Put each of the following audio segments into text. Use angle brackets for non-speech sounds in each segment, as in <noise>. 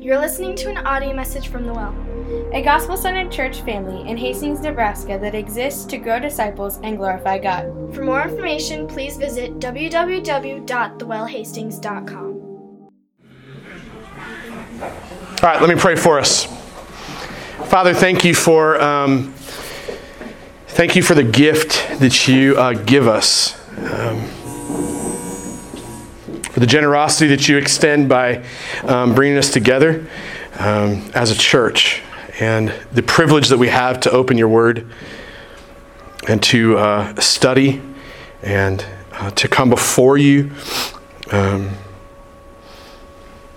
You're listening to an audio message from The Well, a gospel centered church family in Hastings, Nebraska that exists to grow disciples and glorify God. For more information, please visit www.thewellhastings.com. All right, let me pray for us. Father, thank you for um, thank you for the gift that you uh, give us. Um, for the generosity that you extend by um, bringing us together um, as a church, and the privilege that we have to open your word and to uh, study and uh, to come before you. Um,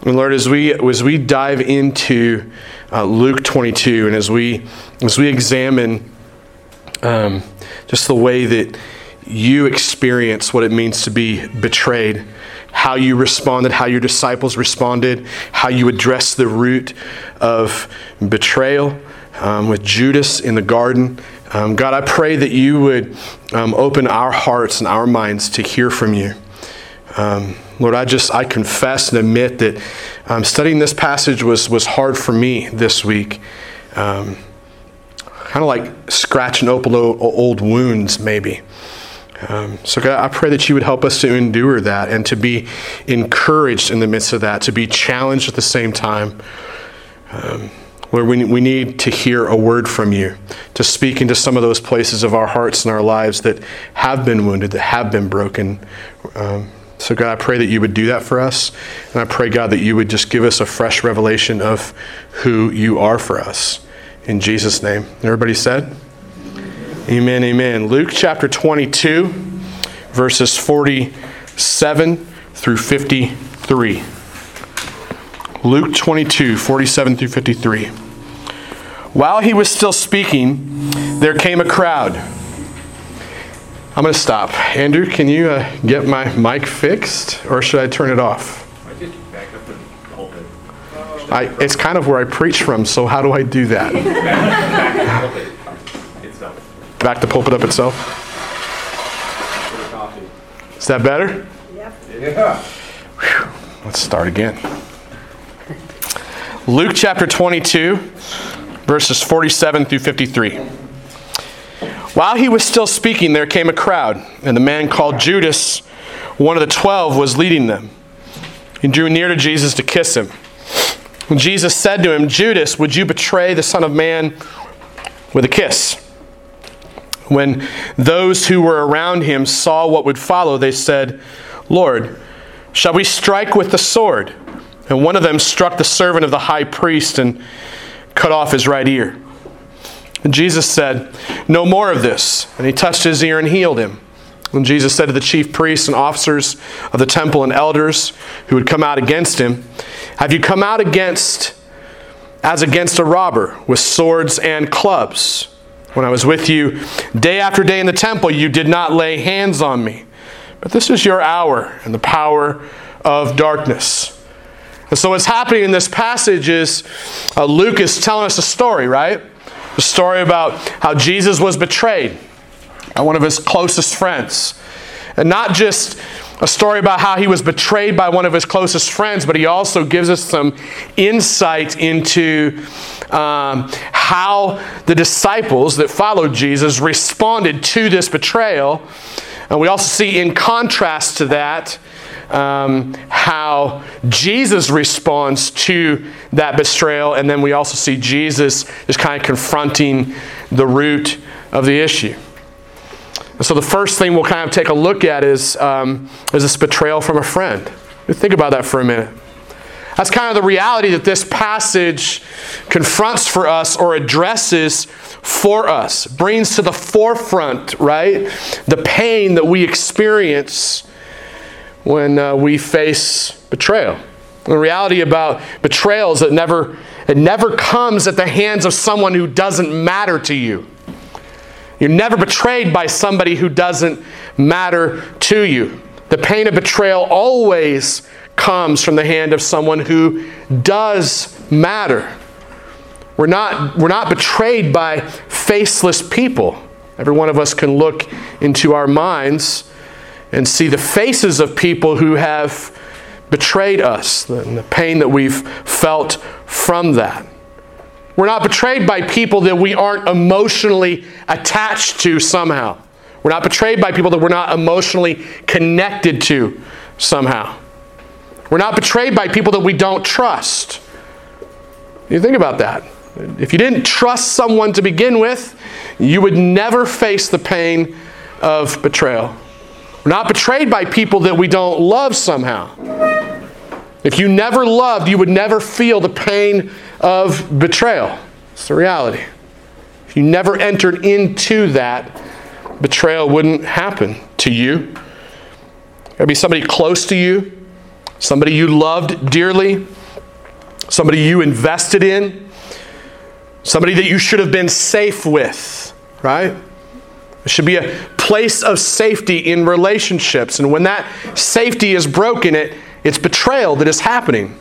and Lord, as we as we dive into uh, Luke 22, and as we as we examine um, just the way that you experience what it means to be betrayed, how you responded, how your disciples responded, how you addressed the root of betrayal um, with Judas in the garden. Um, God, I pray that you would um, open our hearts and our minds to hear from you. Um, Lord, I just I confess and admit that um, studying this passage was was hard for me this week. Um, kind of like scratching open old wounds, maybe. Um, so, God, I pray that you would help us to endure that and to be encouraged in the midst of that, to be challenged at the same time. Um, where we, we need to hear a word from you, to speak into some of those places of our hearts and our lives that have been wounded, that have been broken. Um, so, God, I pray that you would do that for us. And I pray, God, that you would just give us a fresh revelation of who you are for us. In Jesus' name. Everybody said? Amen, amen. Luke chapter 22, verses 47 through 53. Luke 22, 47 through 53. While he was still speaking, there came a crowd. I'm going to stop. Andrew, can you uh, get my mic fixed, or should I turn it off? I just back up and hold it. It's kind of where I preach from, so how do I do that? <laughs> back the pulpit up itself? Is that better? Yep. Yeah. Whew. Let's start again. Luke chapter 22, verses 47 through 53. While he was still speaking, there came a crowd, and the man called Judas, one of the twelve, was leading them. He drew near to Jesus to kiss him. And Jesus said to him, Judas, would you betray the Son of Man with a kiss? When those who were around him saw what would follow, they said, Lord, shall we strike with the sword? And one of them struck the servant of the high priest and cut off his right ear. And Jesus said, No more of this. And he touched his ear and healed him. When Jesus said to the chief priests and officers of the temple and elders who had come out against him, Have you come out against as against a robber with swords and clubs? When I was with you day after day in the temple, you did not lay hands on me. But this is your hour and the power of darkness. And so, what's happening in this passage is uh, Luke is telling us a story, right? A story about how Jesus was betrayed by one of his closest friends. And not just a story about how he was betrayed by one of his closest friends, but he also gives us some insight into um, how the disciples that followed Jesus responded to this betrayal. And we also see, in contrast to that, um, how Jesus responds to that betrayal. And then we also see Jesus just kind of confronting the root of the issue. And so the first thing we'll kind of take a look at is, um, is this betrayal from a friend. Think about that for a minute. That's kind of the reality that this passage confronts for us or addresses for us, brings to the forefront, right? The pain that we experience when uh, we face betrayal. The reality about betrayal is that never, it never comes at the hands of someone who doesn't matter to you. You're never betrayed by somebody who doesn't matter to you. The pain of betrayal always comes from the hand of someone who does matter. We're not, we're not betrayed by faceless people. Every one of us can look into our minds and see the faces of people who have betrayed us and the pain that we've felt from that. We're not betrayed by people that we aren't emotionally attached to somehow. We're not betrayed by people that we're not emotionally connected to somehow. We're not betrayed by people that we don't trust. You think about that. If you didn't trust someone to begin with, you would never face the pain of betrayal. We're not betrayed by people that we don't love somehow. If you never loved, you would never feel the pain of betrayal. It's the reality. If you never entered into that, betrayal wouldn't happen to you. There'd be somebody close to you, somebody you loved dearly, somebody you invested in, somebody that you should have been safe with, right? It should be a place of safety in relationships. And when that safety is broken, it, it's betrayal that is happening.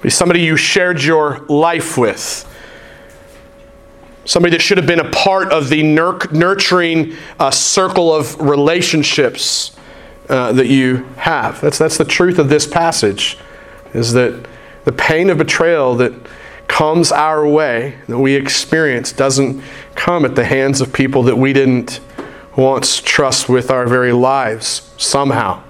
Be somebody you shared your life with. Somebody that should have been a part of the nurturing uh, circle of relationships uh, that you have. That's, that's the truth of this passage, is that the pain of betrayal that comes our way, that we experience, doesn't come at the hands of people that we didn't once trust with our very lives somehow.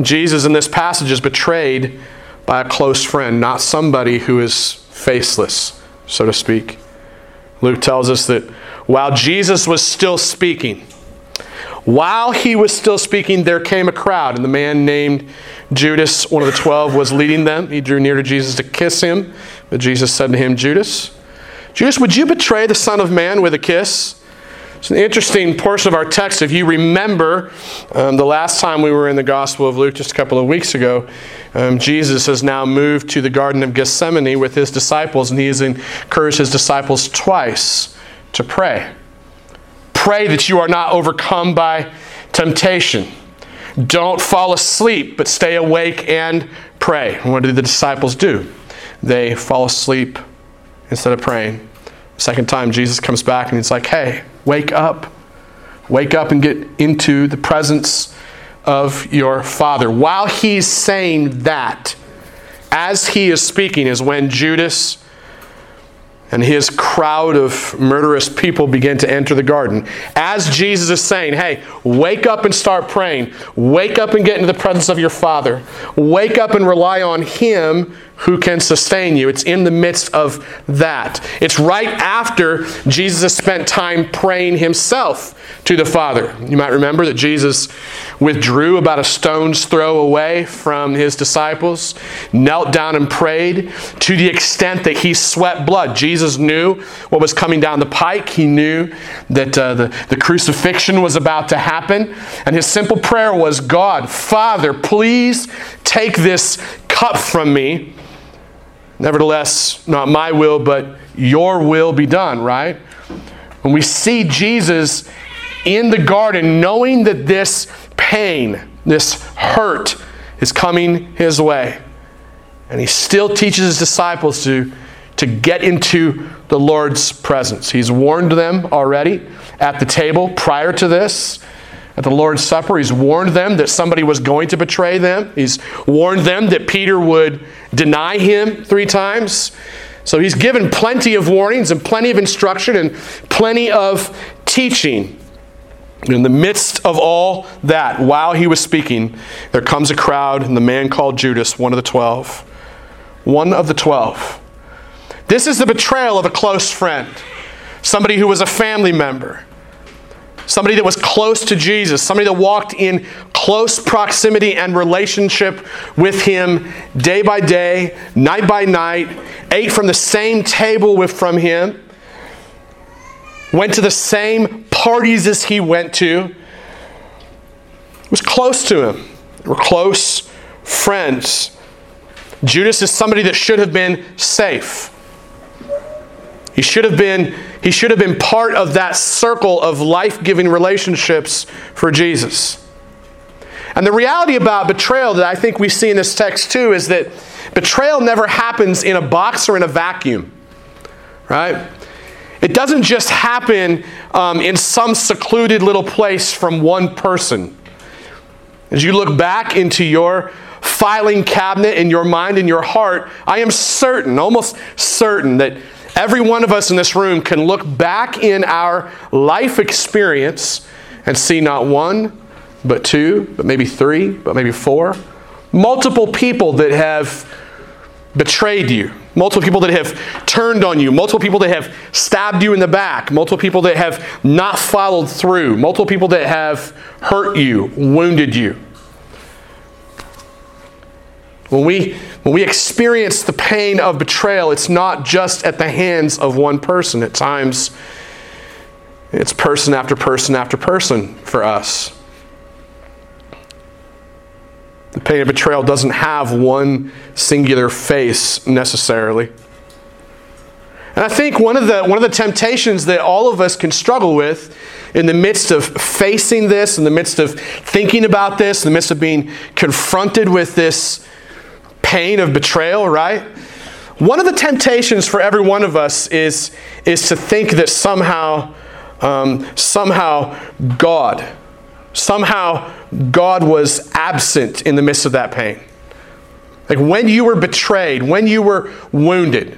Jesus in this passage is betrayed by a close friend, not somebody who is faceless, so to speak. Luke tells us that while Jesus was still speaking, while he was still speaking, there came a crowd, and the man named Judas, one of the twelve, was leading them. He drew near to Jesus to kiss him, but Jesus said to him, Judas, Judas, would you betray the Son of Man with a kiss? It's an interesting portion of our text. If you remember um, the last time we were in the Gospel of Luke, just a couple of weeks ago, um, Jesus has now moved to the Garden of Gethsemane with his disciples, and he has encouraged his disciples twice to pray. Pray that you are not overcome by temptation. Don't fall asleep, but stay awake and pray. And what do the disciples do? They fall asleep instead of praying. Second time, Jesus comes back and he's like, hey, wake up. Wake up and get into the presence of your Father. While he's saying that, as he is speaking, is when Judas and his crowd of murderous people begin to enter the garden. As Jesus is saying, Hey, wake up and start praying. Wake up and get into the presence of your Father. Wake up and rely on Him who can sustain you. It's in the midst of that. It's right after Jesus spent time praying himself to the Father. You might remember that Jesus withdrew about a stone's throw away from his disciples, knelt down and prayed to the extent that he sweat blood. Jesus knew what was coming down the pike, he knew that uh, the, the crucifixion was about to happen. And his simple prayer was God, Father, please take this cup from me. Nevertheless, not my will, but your will be done, right? When we see Jesus in the garden, knowing that this pain, this hurt, is coming his way, and he still teaches his disciples to, to get into the Lord's presence. He's warned them already at the table prior to this at the Lord's Supper. He's warned them that somebody was going to betray them. He's warned them that Peter would deny him three times. So he's given plenty of warnings and plenty of instruction and plenty of teaching. In the midst of all that, while he was speaking, there comes a crowd, and the man called Judas, one of the twelve. One of the twelve. This is the betrayal of a close friend, somebody who was a family member somebody that was close to Jesus, somebody that walked in close proximity and relationship with him day by day, night by night, ate from the same table with from him, went to the same parties as he went to, was close to him. They were close friends. Judas is somebody that should have been safe. He should have been, he should have been part of that circle of life giving relationships for Jesus. And the reality about betrayal that I think we see in this text too is that betrayal never happens in a box or in a vacuum, right? It doesn't just happen um, in some secluded little place from one person. As you look back into your filing cabinet in your mind and your heart, I am certain, almost certain, that every one of us in this room can look back in our life experience and see not one, but two, but maybe three, but maybe four, multiple people that have betrayed you, multiple people that have turned on you, multiple people that have stabbed you in the back, multiple people that have not followed through, multiple people that have hurt you, wounded you. When we, when we experience the pain of betrayal, it's not just at the hands of one person. At times, it's person after person after person for us. The pain of betrayal doesn't have one singular face necessarily. And I think one of the one of the temptations that all of us can struggle with in the midst of facing this, in the midst of thinking about this, in the midst of being confronted with this pain of betrayal, right? One of the temptations for every one of us is, is to think that somehow, um, somehow God, somehow God was absent in the midst of that pain. Like when you were betrayed, when you were wounded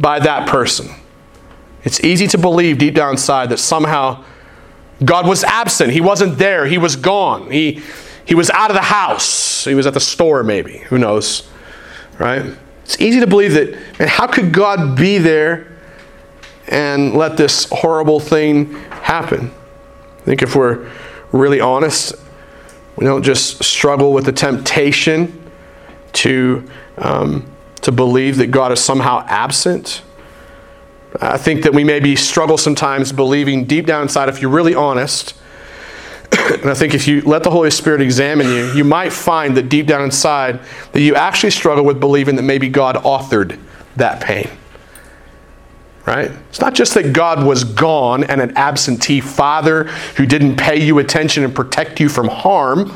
by that person, it's easy to believe deep down inside that somehow God was absent. He wasn't there. He was gone. He, he was out of the house. He was at the store, maybe. Who knows? Right? It's easy to believe that, how could God be there and let this horrible thing happen? I think if we're really honest, we don't just struggle with the temptation to, um, to believe that God is somehow absent. I think that we maybe struggle sometimes believing deep down inside, if you're really honest, and I think if you let the Holy Spirit examine you, you might find that deep down inside that you actually struggle with believing that maybe God authored that pain. Right? It's not just that God was gone and an absentee father who didn't pay you attention and protect you from harm.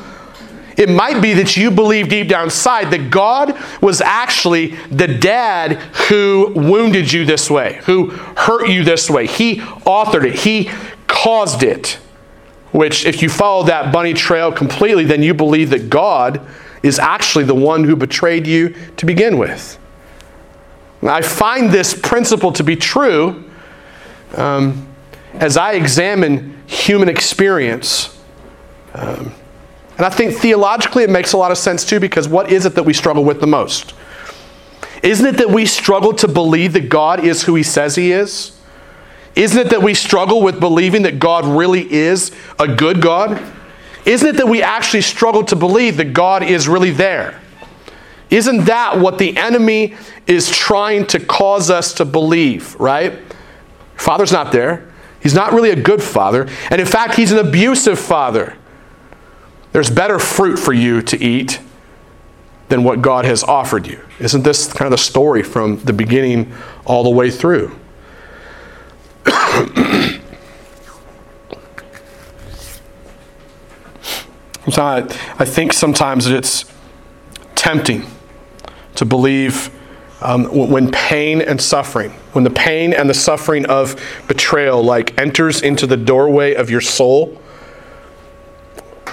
It might be that you believe deep down inside that God was actually the dad who wounded you this way, who hurt you this way. He authored it, He caused it. Which, if you follow that bunny trail completely, then you believe that God is actually the one who betrayed you to begin with. I find this principle to be true um, as I examine human experience. Um, and I think theologically it makes a lot of sense too, because what is it that we struggle with the most? Isn't it that we struggle to believe that God is who He says He is? Isn't it that we struggle with believing that God really is a good God? Isn't it that we actually struggle to believe that God is really there? Isn't that what the enemy is trying to cause us to believe, right? Father's not there. He's not really a good father. And in fact, he's an abusive father. There's better fruit for you to eat than what God has offered you. Isn't this kind of the story from the beginning all the way through? <coughs> so I, I think sometimes that it's tempting to believe um, when pain and suffering, when the pain and the suffering of betrayal like enters into the doorway of your soul,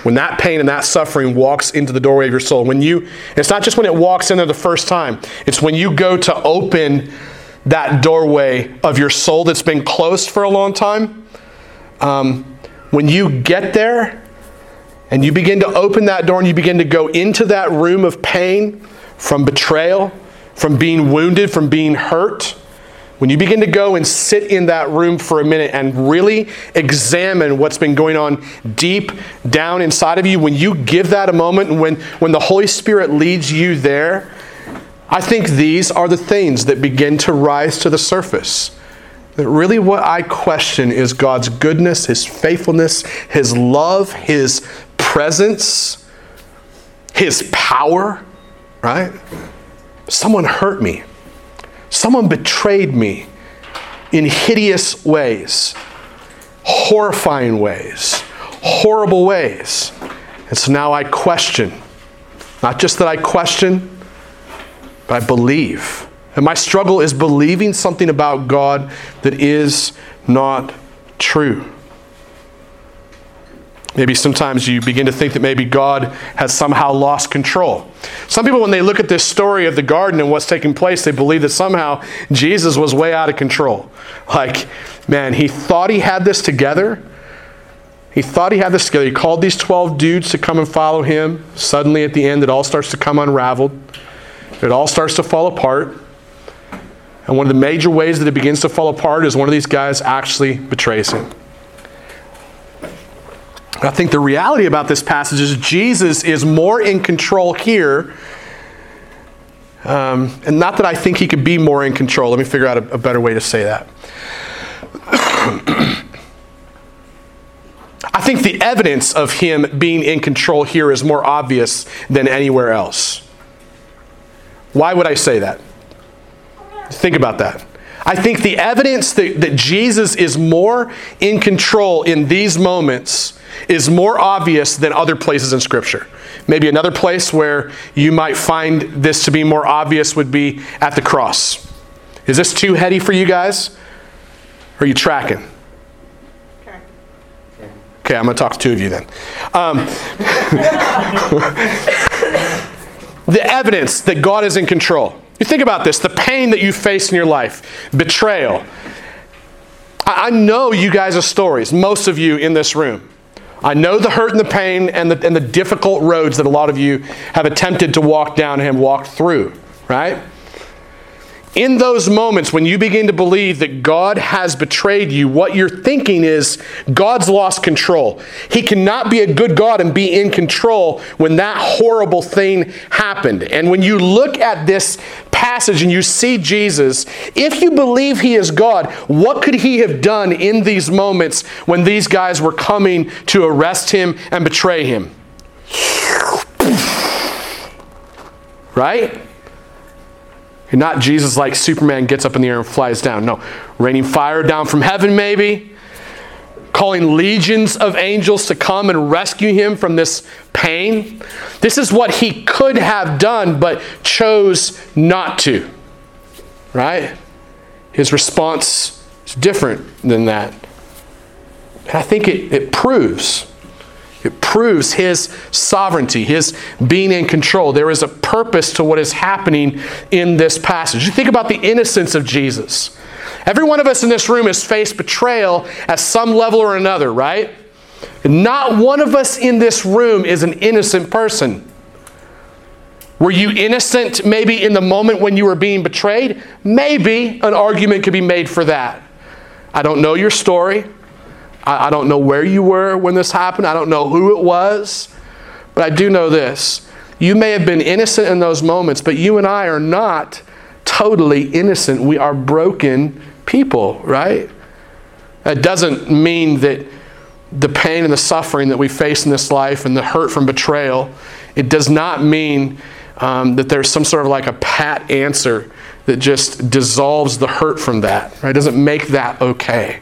when that pain and that suffering walks into the doorway of your soul, when you, it's not just when it walks in there the first time, it's when you go to open that doorway of your soul that's been closed for a long time. Um, when you get there and you begin to open that door and you begin to go into that room of pain from betrayal, from being wounded, from being hurt, when you begin to go and sit in that room for a minute and really examine what's been going on deep down inside of you, when you give that a moment and when, when the Holy Spirit leads you there, I think these are the things that begin to rise to the surface. That really what I question is God's goodness, His faithfulness, His love, His presence, His power, right? Someone hurt me. Someone betrayed me in hideous ways, horrifying ways, horrible ways. And so now I question. Not just that I question, but I believe. And my struggle is believing something about God that is not true. Maybe sometimes you begin to think that maybe God has somehow lost control. Some people, when they look at this story of the garden and what's taking place, they believe that somehow Jesus was way out of control. Like, man, he thought he had this together. He thought he had this together. He called these 12 dudes to come and follow him. Suddenly, at the end, it all starts to come unraveled, it all starts to fall apart. And one of the major ways that it begins to fall apart is one of these guys actually betrays him. I think the reality about this passage is Jesus is more in control here. Um, and not that I think he could be more in control. Let me figure out a, a better way to say that. <coughs> I think the evidence of him being in control here is more obvious than anywhere else. Why would I say that? Think about that. I think the evidence that, that Jesus is more in control in these moments is more obvious than other places in Scripture. Maybe another place where you might find this to be more obvious would be at the cross. Is this too heady for you guys? Are you tracking? Okay, okay I'm going to talk to two of you then. Um, <laughs> the evidence that God is in control. You think about this the pain that you face in your life, betrayal. I know you guys are stories, most of you in this room. I know the hurt and the pain and the, and the difficult roads that a lot of you have attempted to walk down and walk through, right? In those moments when you begin to believe that God has betrayed you, what you're thinking is God's lost control. He cannot be a good God and be in control when that horrible thing happened. And when you look at this passage and you see Jesus, if you believe he is God, what could he have done in these moments when these guys were coming to arrest him and betray him? Right? Not Jesus like Superman gets up in the air and flies down. No. Raining fire down from heaven, maybe. Calling legions of angels to come and rescue him from this pain. This is what he could have done, but chose not to. Right? His response is different than that. And I think it, it proves it proves his sovereignty, his being in control. There is a purpose to what is happening in this passage. You think about the innocence of Jesus. Every one of us in this room has faced betrayal at some level or another, right? Not one of us in this room is an innocent person. Were you innocent maybe in the moment when you were being betrayed? Maybe an argument could be made for that. I don't know your story. I, I don't know where you were when this happened. I don't know who it was. But I do know this. You may have been innocent in those moments, but you and I are not totally innocent. We are broken people, right? That doesn't mean that the pain and the suffering that we face in this life and the hurt from betrayal, it does not mean um, that there's some sort of like a pat answer that just dissolves the hurt from that. Right? It doesn't make that okay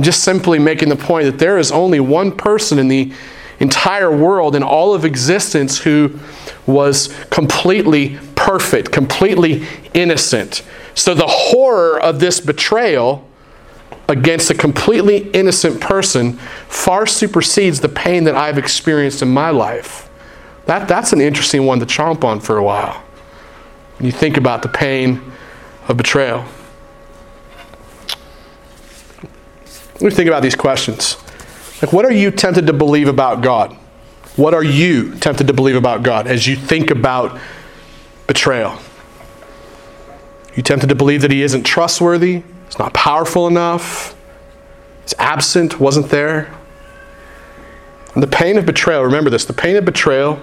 just simply making the point that there is only one person in the entire world, in all of existence, who was completely perfect, completely innocent. So the horror of this betrayal against a completely innocent person far supersedes the pain that I've experienced in my life. That, that's an interesting one to chomp on for a while. When you think about the pain of betrayal. Let me think about these questions. Like, what are you tempted to believe about God? What are you tempted to believe about God as you think about betrayal? Are you tempted to believe that He isn't trustworthy? He's not powerful enough? He's absent, wasn't there? And the pain of betrayal, remember this the pain of betrayal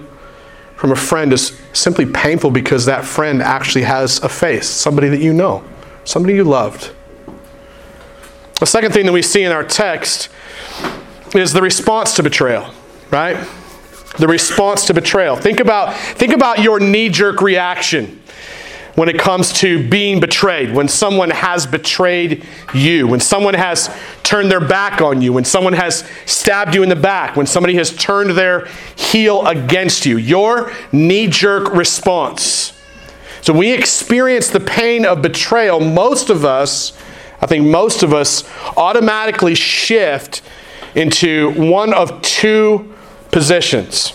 from a friend is simply painful because that friend actually has a face, somebody that you know, somebody you loved. The second thing that we see in our text is the response to betrayal, right? The response to betrayal. Think about, think about your knee jerk reaction when it comes to being betrayed, when someone has betrayed you, when someone has turned their back on you, when someone has stabbed you in the back, when somebody has turned their heel against you. Your knee jerk response. So, we experience the pain of betrayal. Most of us I think most of us automatically shift into one of two positions.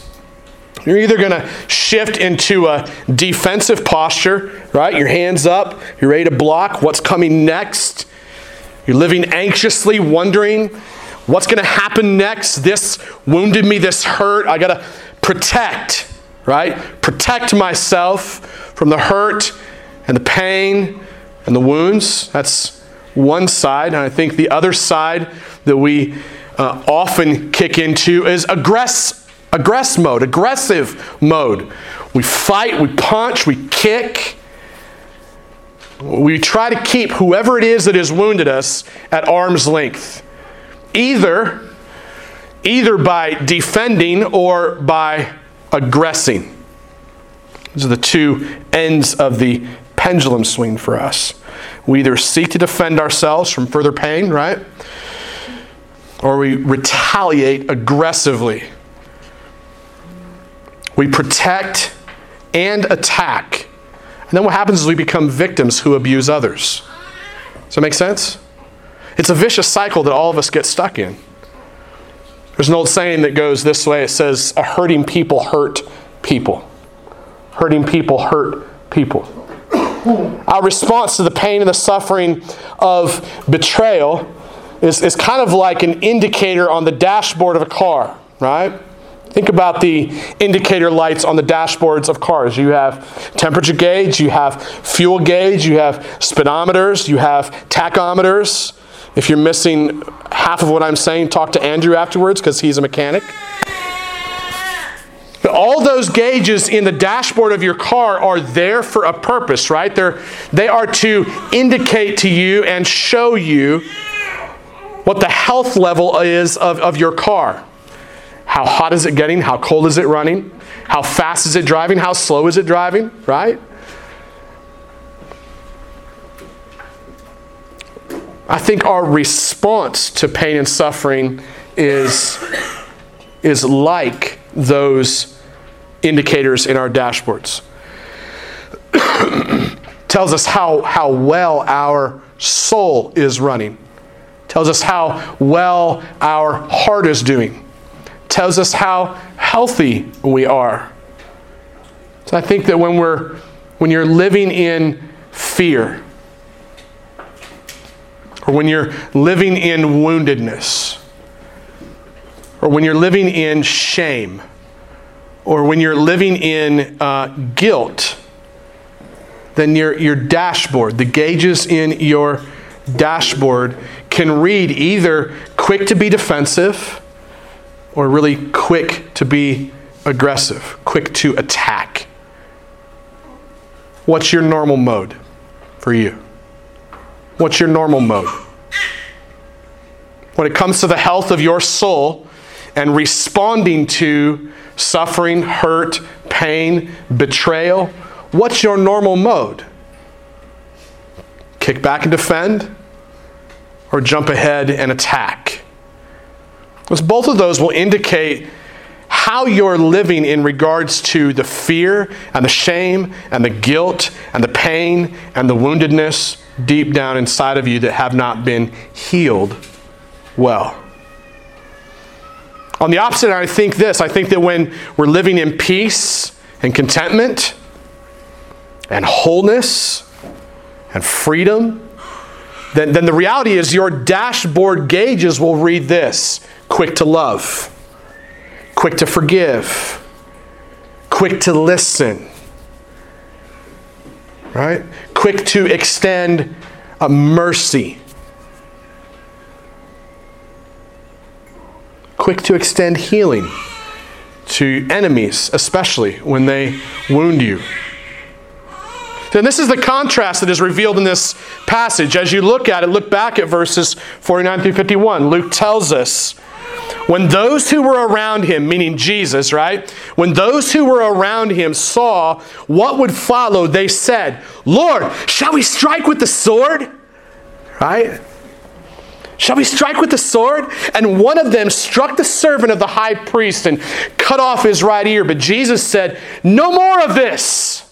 You're either going to shift into a defensive posture, right? Your hands up, you're ready to block what's coming next. You're living anxiously, wondering what's going to happen next. This wounded me, this hurt. I got to protect, right? Protect myself from the hurt and the pain and the wounds. That's one side. And I think the other side that we uh, often kick into is aggress, aggress mode, aggressive mode. We fight, we punch, we kick. We try to keep whoever it is that has wounded us at arm's length. Either, either by defending or by aggressing. These are the two ends of the pendulum swing for us. We either seek to defend ourselves from further pain, right? Or we retaliate aggressively. We protect and attack. And then what happens is we become victims who abuse others. Does that make sense? It's a vicious cycle that all of us get stuck in. There's an old saying that goes this way it says, A hurting people hurt people. Hurting people hurt people. Our response to the pain and the suffering of betrayal is, is kind of like an indicator on the dashboard of a car, right? Think about the indicator lights on the dashboards of cars. You have temperature gauge, you have fuel gauge, you have speedometers, you have tachometers. If you're missing half of what I'm saying, talk to Andrew afterwards because he's a mechanic. All those gauges in the dashboard of your car are there for a purpose, right? They're, they are to indicate to you and show you what the health level is of, of your car. How hot is it getting? How cold is it running? How fast is it driving? How slow is it driving? Right? I think our response to pain and suffering is, is like those indicators in our dashboards. <coughs> Tells us how, how well our soul is running. Tells us how well our heart is doing. Tells us how healthy we are. So I think that when we're when you're living in fear, or when you're living in woundedness, or when you're living in shame, or when you're living in uh, guilt, then your, your dashboard, the gauges in your dashboard, can read either quick to be defensive or really quick to be aggressive, quick to attack. What's your normal mode for you? What's your normal mode? When it comes to the health of your soul and responding to suffering, hurt, pain, betrayal, what's your normal mode? Kick back and defend? Or jump ahead and attack? Because both of those will indicate how you're living in regards to the fear and the shame and the guilt and the pain and the woundedness deep down inside of you that have not been healed well. On the opposite, I think this. I think that when we're living in peace and contentment and wholeness and freedom, then, then the reality is your dashboard gauges will read this. Quick to love, quick to forgive, quick to listen, right? Quick to extend a mercy. Quick to extend healing to enemies, especially when they wound you. Then this is the contrast that is revealed in this passage. As you look at it, look back at verses 49 through 51. Luke tells us when those who were around him, meaning Jesus, right? When those who were around him saw what would follow, they said, Lord, shall we strike with the sword? Right? Shall we strike with the sword? And one of them struck the servant of the high priest and cut off his right ear. But Jesus said, No more of this.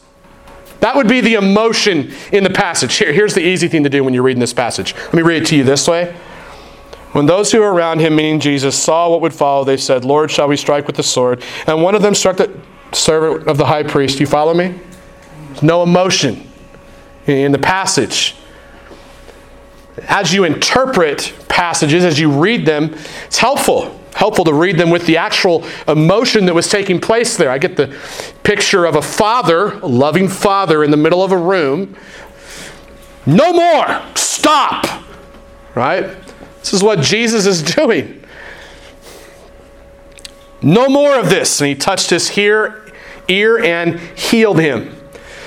That would be the emotion in the passage. Here, here's the easy thing to do when you're reading this passage. Let me read it to you this way. When those who were around him, meaning Jesus, saw what would follow, they said, Lord, shall we strike with the sword? And one of them struck the servant of the high priest. You follow me? No emotion in the passage. As you interpret passages, as you read them, it's helpful. Helpful to read them with the actual emotion that was taking place there. I get the picture of a father, a loving father, in the middle of a room. No more! Stop! Right? This is what Jesus is doing. No more of this. And he touched his ear, ear and healed him.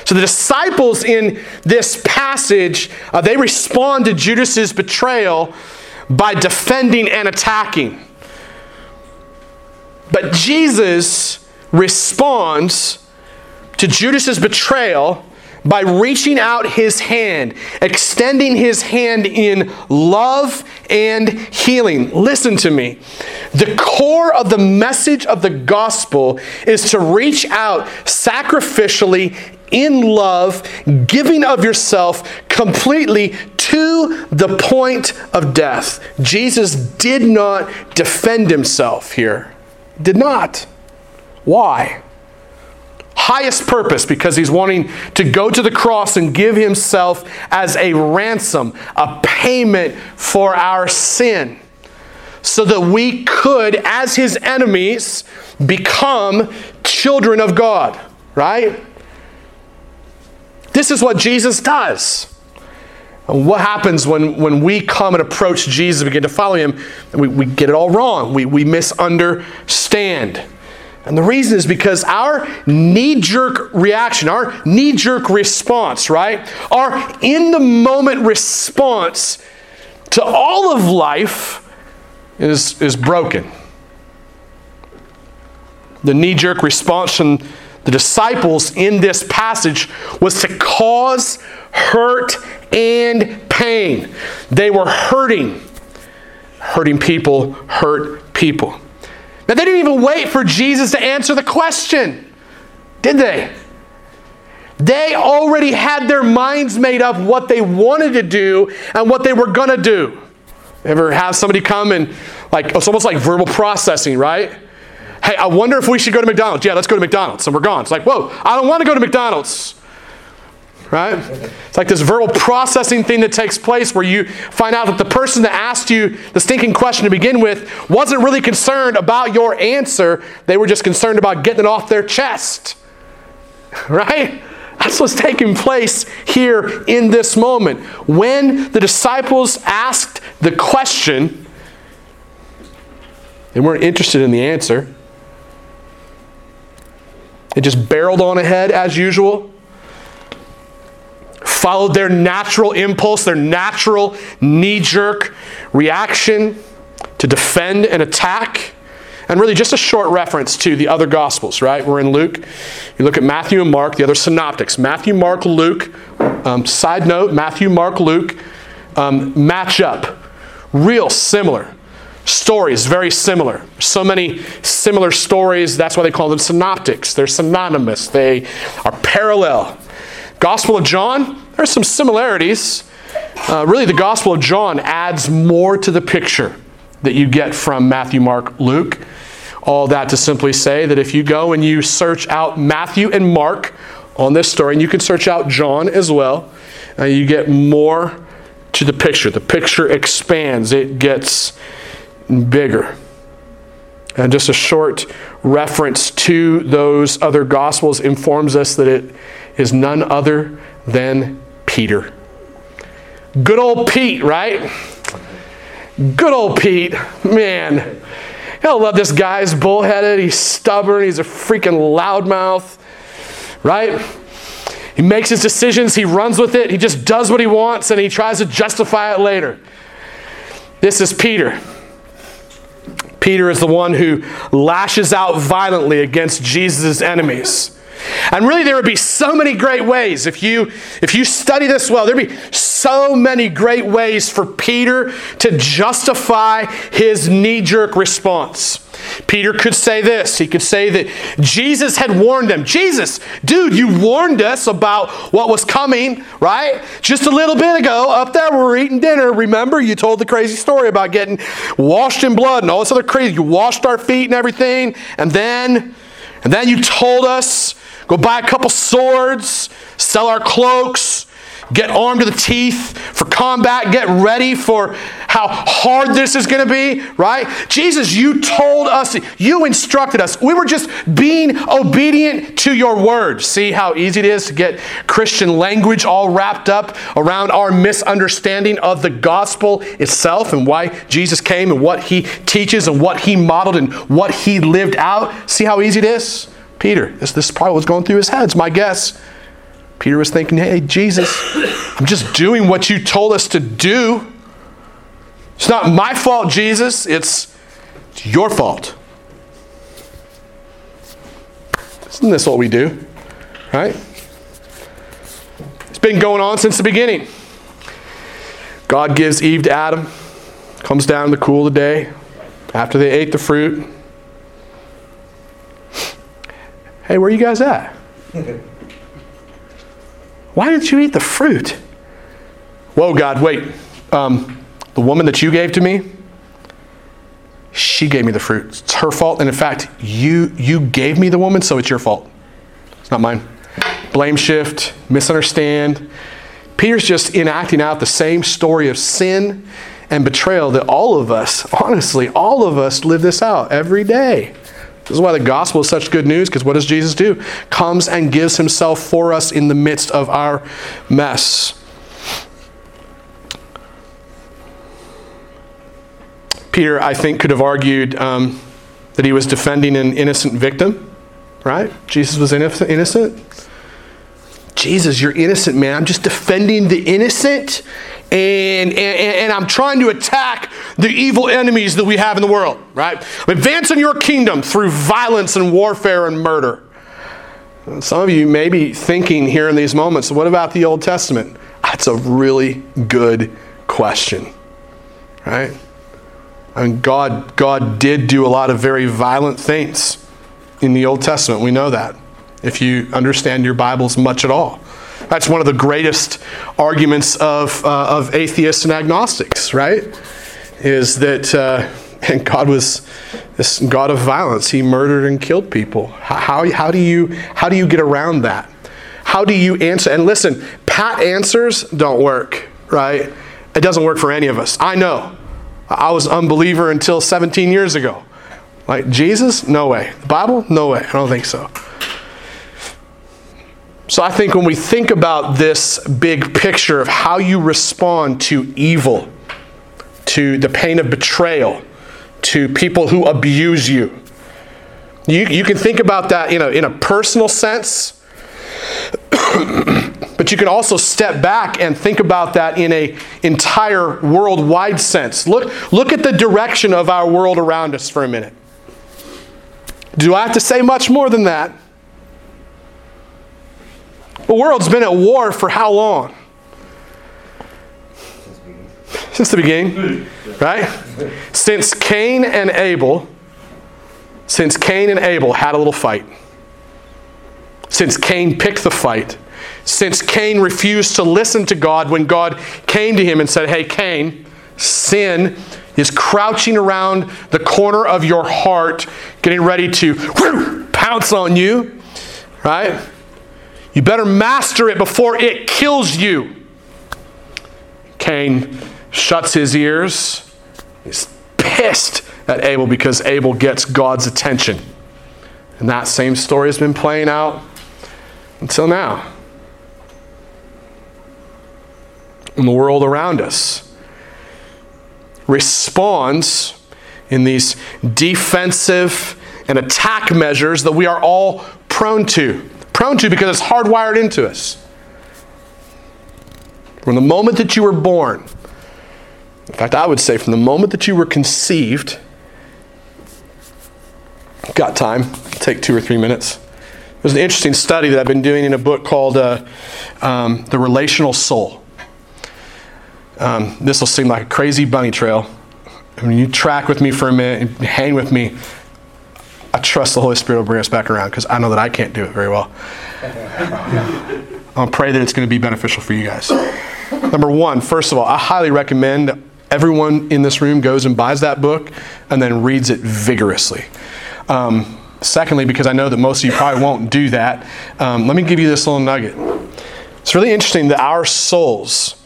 So the disciples in this passage, uh, they respond to Judas's betrayal by defending and attacking. But Jesus responds to Judas's betrayal by reaching out his hand, extending his hand in love and healing. Listen to me. The core of the message of the gospel is to reach out sacrificially in love, giving of yourself completely to the point of death. Jesus did not defend himself here. Did not. Why? highest purpose because he's wanting to go to the cross and give himself as a ransom, a payment for our sin, so that we could, as his enemies, become children of God, right? This is what Jesus does. What happens when, when we come and approach Jesus, begin to follow him, and we, we get it all wrong. We, we misunderstand. And the reason is because our knee jerk reaction, our knee jerk response, right? Our in the moment response to all of life is, is broken. The knee jerk response from the disciples in this passage was to cause hurt and pain. They were hurting. Hurting people hurt people. Now, they didn't even wait for Jesus to answer the question, did they? They already had their minds made up what they wanted to do and what they were going to do. Ever have somebody come and, like, it's almost like verbal processing, right? Hey, I wonder if we should go to McDonald's. Yeah, let's go to McDonald's. And we're gone. It's like, whoa, I don't want to go to McDonald's right? It's like this verbal processing thing that takes place where you find out that the person that asked you the stinking question to begin with wasn't really concerned about your answer, they were just concerned about getting it off their chest, <laughs> right? That's what's taking place here in this moment. When the disciples asked the question, they weren't interested in the answer. They just barreled on ahead as usual followed their natural impulse, their natural knee jerk reaction to defend and attack. And really, just a short reference to the other Gospels, right? We're in Luke. You look at Matthew and Mark, the other synoptics. Matthew, Mark, Luke. Um, side note Matthew, Mark, Luke um, match up. Real similar. Stories, very similar. So many similar stories, that's why they call them synoptics. They're synonymous, they are parallel. Gospel of John, there's some similarities. Uh, really, the Gospel of John adds more to the picture that you get from Matthew, Mark, Luke. All that to simply say that if you go and you search out Matthew and Mark on this story, and you can search out John as well, uh, you get more to the picture. The picture expands, it gets bigger. And just a short reference to those other Gospels informs us that it is none other than Peter. Good old Pete, right? Good old Pete. Man, I love this guy. He's bullheaded, he's stubborn, he's a freaking loudmouth, right? He makes his decisions, he runs with it, he just does what he wants, and he tries to justify it later. This is Peter. Peter is the one who lashes out violently against Jesus' enemies. And really, there would be so many great ways. If you, if you study this well, there'd be so many great ways for Peter to justify his knee jerk response. Peter could say this. He could say that Jesus had warned them. Jesus, dude, you warned us about what was coming, right? Just a little bit ago, up there, we were eating dinner. Remember, you told the crazy story about getting washed in blood and all this other crazy. You washed our feet and everything, and then, and then you told us go buy a couple swords, sell our cloaks get armed to the teeth for combat, get ready for how hard this is going to be, right? Jesus, you told us, you instructed us. We were just being obedient to your word. See how easy it is to get Christian language all wrapped up around our misunderstanding of the gospel itself and why Jesus came and what he teaches and what he modeled and what he lived out. See how easy it is? Peter, this, this is probably what's going through his head, it's my guess. Peter was thinking, hey, Jesus, I'm just doing what you told us to do. It's not my fault, Jesus. It's, it's your fault. Isn't this what we do? Right? It's been going on since the beginning. God gives Eve to Adam, comes down in the cool of the day after they ate the fruit. Hey, where are you guys at? <laughs> Why didn't you eat the fruit? Whoa, God, wait. Um, the woman that you gave to me, she gave me the fruit. It's her fault. And in fact, you, you gave me the woman, so it's your fault. It's not mine. Blame shift, misunderstand. Peter's just enacting out the same story of sin and betrayal that all of us, honestly, all of us live this out every day. This is why the gospel is such good news, because what does Jesus do? Comes and gives himself for us in the midst of our mess. Peter, I think, could have argued um, that he was defending an innocent victim, right? Jesus was innocent. Jesus, you're innocent, man. I'm just defending the innocent and, and, and I'm trying to attack the evil enemies that we have in the world, right? I'm advancing your kingdom through violence and warfare and murder. Some of you may be thinking here in these moments, what about the Old Testament? That's a really good question, right? I mean, God, God did do a lot of very violent things in the Old Testament. We know that, if you understand your Bibles much at all. That's one of the greatest arguments of, uh, of atheists and agnostics, right? Is that uh, <laughs> and God was this God of violence. He murdered and killed people. How, how, do you, how do you get around that? How do you answer? And listen, pat answers don't work, right? It doesn't work for any of us. I know. I was unbeliever until 17 years ago. Like Jesus? No way. The Bible? No way. I don't think so. So I think when we think about this big picture of how you respond to evil, to the pain of betrayal, to people who abuse you, you, you can think about that in a, in a personal sense, <coughs> but you can also step back and think about that in a entire worldwide sense. Look, look at the direction of our world around us for a minute. Do I have to say much more than that? The world's been at war for how long? Since the beginning, right? Since Cain and Abel, since Cain and Abel had a little fight, since Cain picked the fight, since Cain refused to listen to God when God came to him and said, Hey, Cain, sin is crouching around the corner of your heart, getting ready to whoo, pounce on you, right? You better master it before it kills you. Cain shuts his ears. He's pissed at Abel because Abel gets God's attention. And that same story has been playing out until now. And the world around us responds in these defensive and attack measures that we are all prone to prone to because it's hardwired into us. From the moment that you were born, in fact, I would say from the moment that you were conceived, got time, take two or three minutes. There's an interesting study that I've been doing in a book called uh, um, The Relational Soul. Um, this will seem like a crazy bunny trail. When you track with me for a minute hang with me, I trust the Holy Spirit will bring us back around because I know that I can't do it very well. I'll pray that it's going to be beneficial for you guys. Number one, first of all, I highly recommend everyone in this room goes and buys that book and then reads it vigorously. Um, secondly, because I know that most of you probably won't do that, um, let me give you this little nugget. It's really interesting that our souls,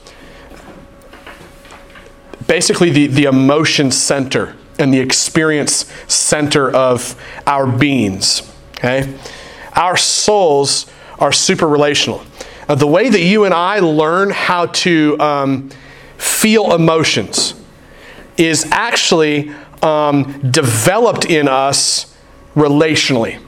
basically the, the emotion center and the experience center of our beings, okay? Our souls are super relational. Uh, the way that you and I learn how to um, feel emotions is actually um, developed in us relationally.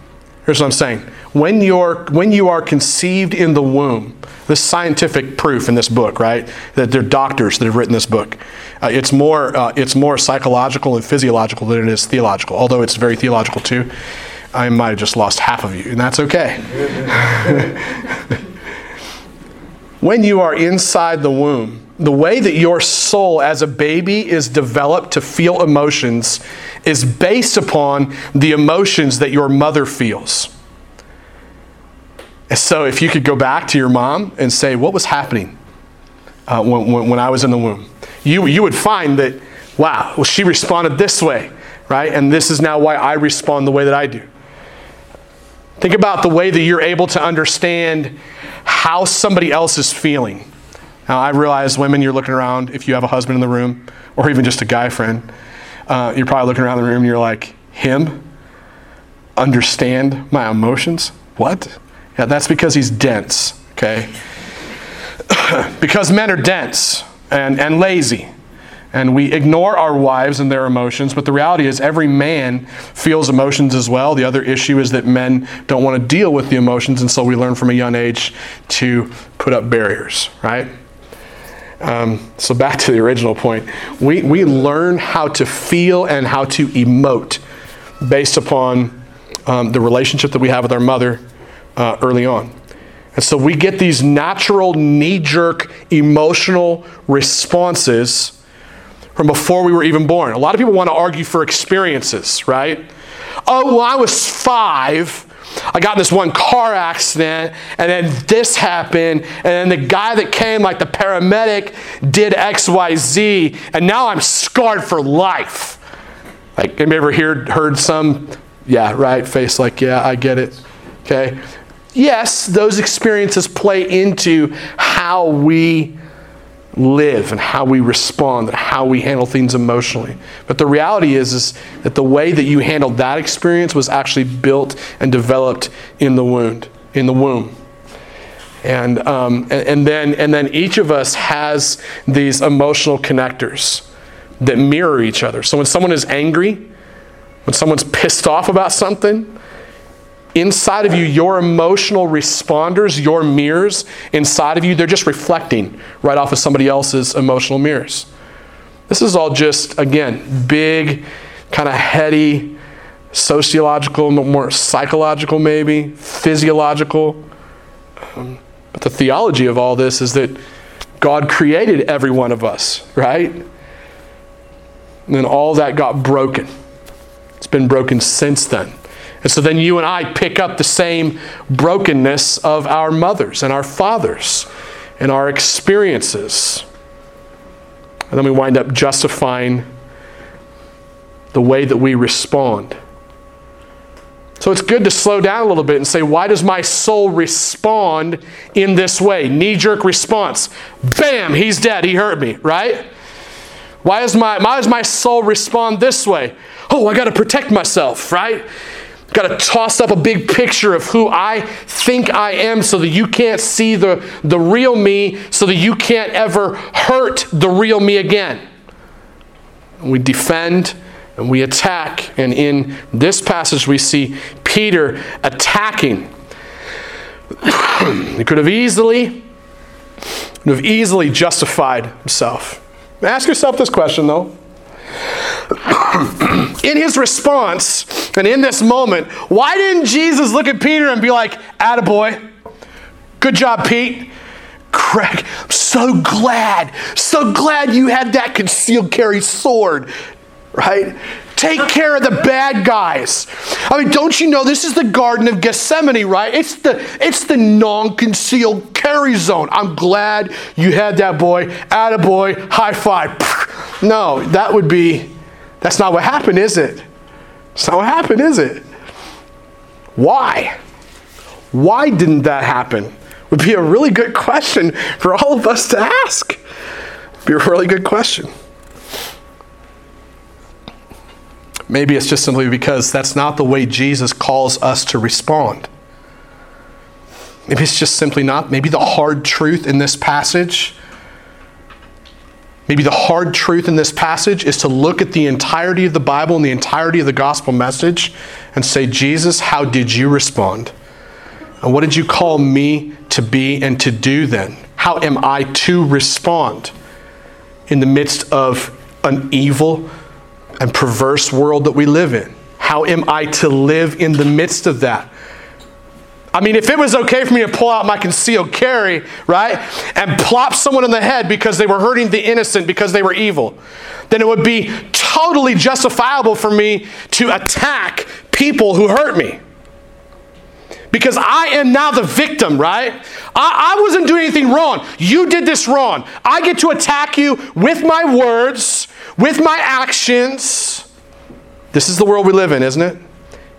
Here's what I'm saying. When, you're, when you are conceived in the womb, this scientific proof in this book, right? That there are doctors that have written this book. Uh, it's, more, uh, it's more psychological and physiological than it is theological, although it's very theological too. I might have just lost half of you, and that's okay. <laughs> when you are inside the womb, the way that your soul as a baby is developed to feel emotions is based upon the emotions that your mother feels. So, if you could go back to your mom and say, What was happening uh, when, when, when I was in the womb? You, you would find that, wow, well, she responded this way, right? And this is now why I respond the way that I do. Think about the way that you're able to understand how somebody else is feeling. Now, I realize, women, you're looking around, if you have a husband in the room, or even just a guy friend, uh, you're probably looking around the room and you're like, him? Understand my emotions? What? Yeah, that's because he's dense, okay? <coughs> because men are dense and, and lazy. And we ignore our wives and their emotions, but the reality is every man feels emotions as well. The other issue is that men don't want to deal with the emotions, and so we learn from a young age to put up barriers, right? Um, so back to the original point. We, we learn how to feel and how to emote based upon um, the relationship that we have with our mother uh, early on. And so we get these natural, knee jerk emotional responses from before we were even born. A lot of people want to argue for experiences, right? Oh, well, I was five. I got in this one car accident, and then this happened, and then the guy that came, like the paramedic, did X, Y, Z, and now I'm scarred for life. Like, you ever heard, heard some, yeah, right, face like, yeah, I get it. Okay? Yes, those experiences play into how we live and how we respond and how we handle things emotionally. But the reality is, is that the way that you handled that experience was actually built and developed in the wound, in the womb. And, um, and, and, then, and then each of us has these emotional connectors that mirror each other. So when someone is angry, when someone's pissed off about something, inside of you, your emotional responders, your mirrors inside of you, they're just reflecting right off of somebody else's emotional mirrors. This is all just, again, big, kind of heady, sociological, more psychological, maybe, physiological. Um, but the theology of all this is that God created every one of us, right? And then all that got broken. It's been broken since then. And so then you and I pick up the same brokenness of our mothers and our fathers and our experiences. And then we wind up justifying the way that we respond. So it's good to slow down a little bit and say, why does my soul respond in this way? Knee jerk response. Bam, he's dead. He hurt me, right? Why is my, why does my soul respond this way? Oh, I got to protect myself, right? Got to toss up a big picture of who I think I am so that you can't see the, the real me, so that you can't ever hurt the real me again. We defend and we attack. And in this passage, we see Peter attacking. <clears throat> he could have easily, could have easily justified himself. Ask yourself this question, though. <coughs> in his response and in this moment, why didn't Jesus look at Peter and be like, Attaboy, good job, Pete? Craig, I'm so glad, so glad you had that concealed carry sword, right? Take care of the bad guys. I mean, don't you know this is the Garden of Gethsemane, right? It's the it's the non-concealed carry zone. I'm glad you had that boy. Attaboy, high five. <laughs> No, that would be that's not what happened, is it? That's not what happened, is it? Why? Why didn't that happen? Would be a really good question for all of us to ask. Be a really good question. Maybe it's just simply because that's not the way Jesus calls us to respond. Maybe it's just simply not. Maybe the hard truth in this passage, maybe the hard truth in this passage is to look at the entirety of the Bible and the entirety of the gospel message and say, Jesus, how did you respond? And what did you call me to be and to do then? How am I to respond in the midst of an evil, and perverse world that we live in? How am I to live in the midst of that? I mean, if it was okay for me to pull out my concealed carry, right, and plop someone in the head because they were hurting the innocent because they were evil, then it would be totally justifiable for me to attack people who hurt me. Because I am now the victim, right? I, I wasn't doing anything wrong. You did this wrong. I get to attack you with my words with my actions. This is the world we live in, isn't it?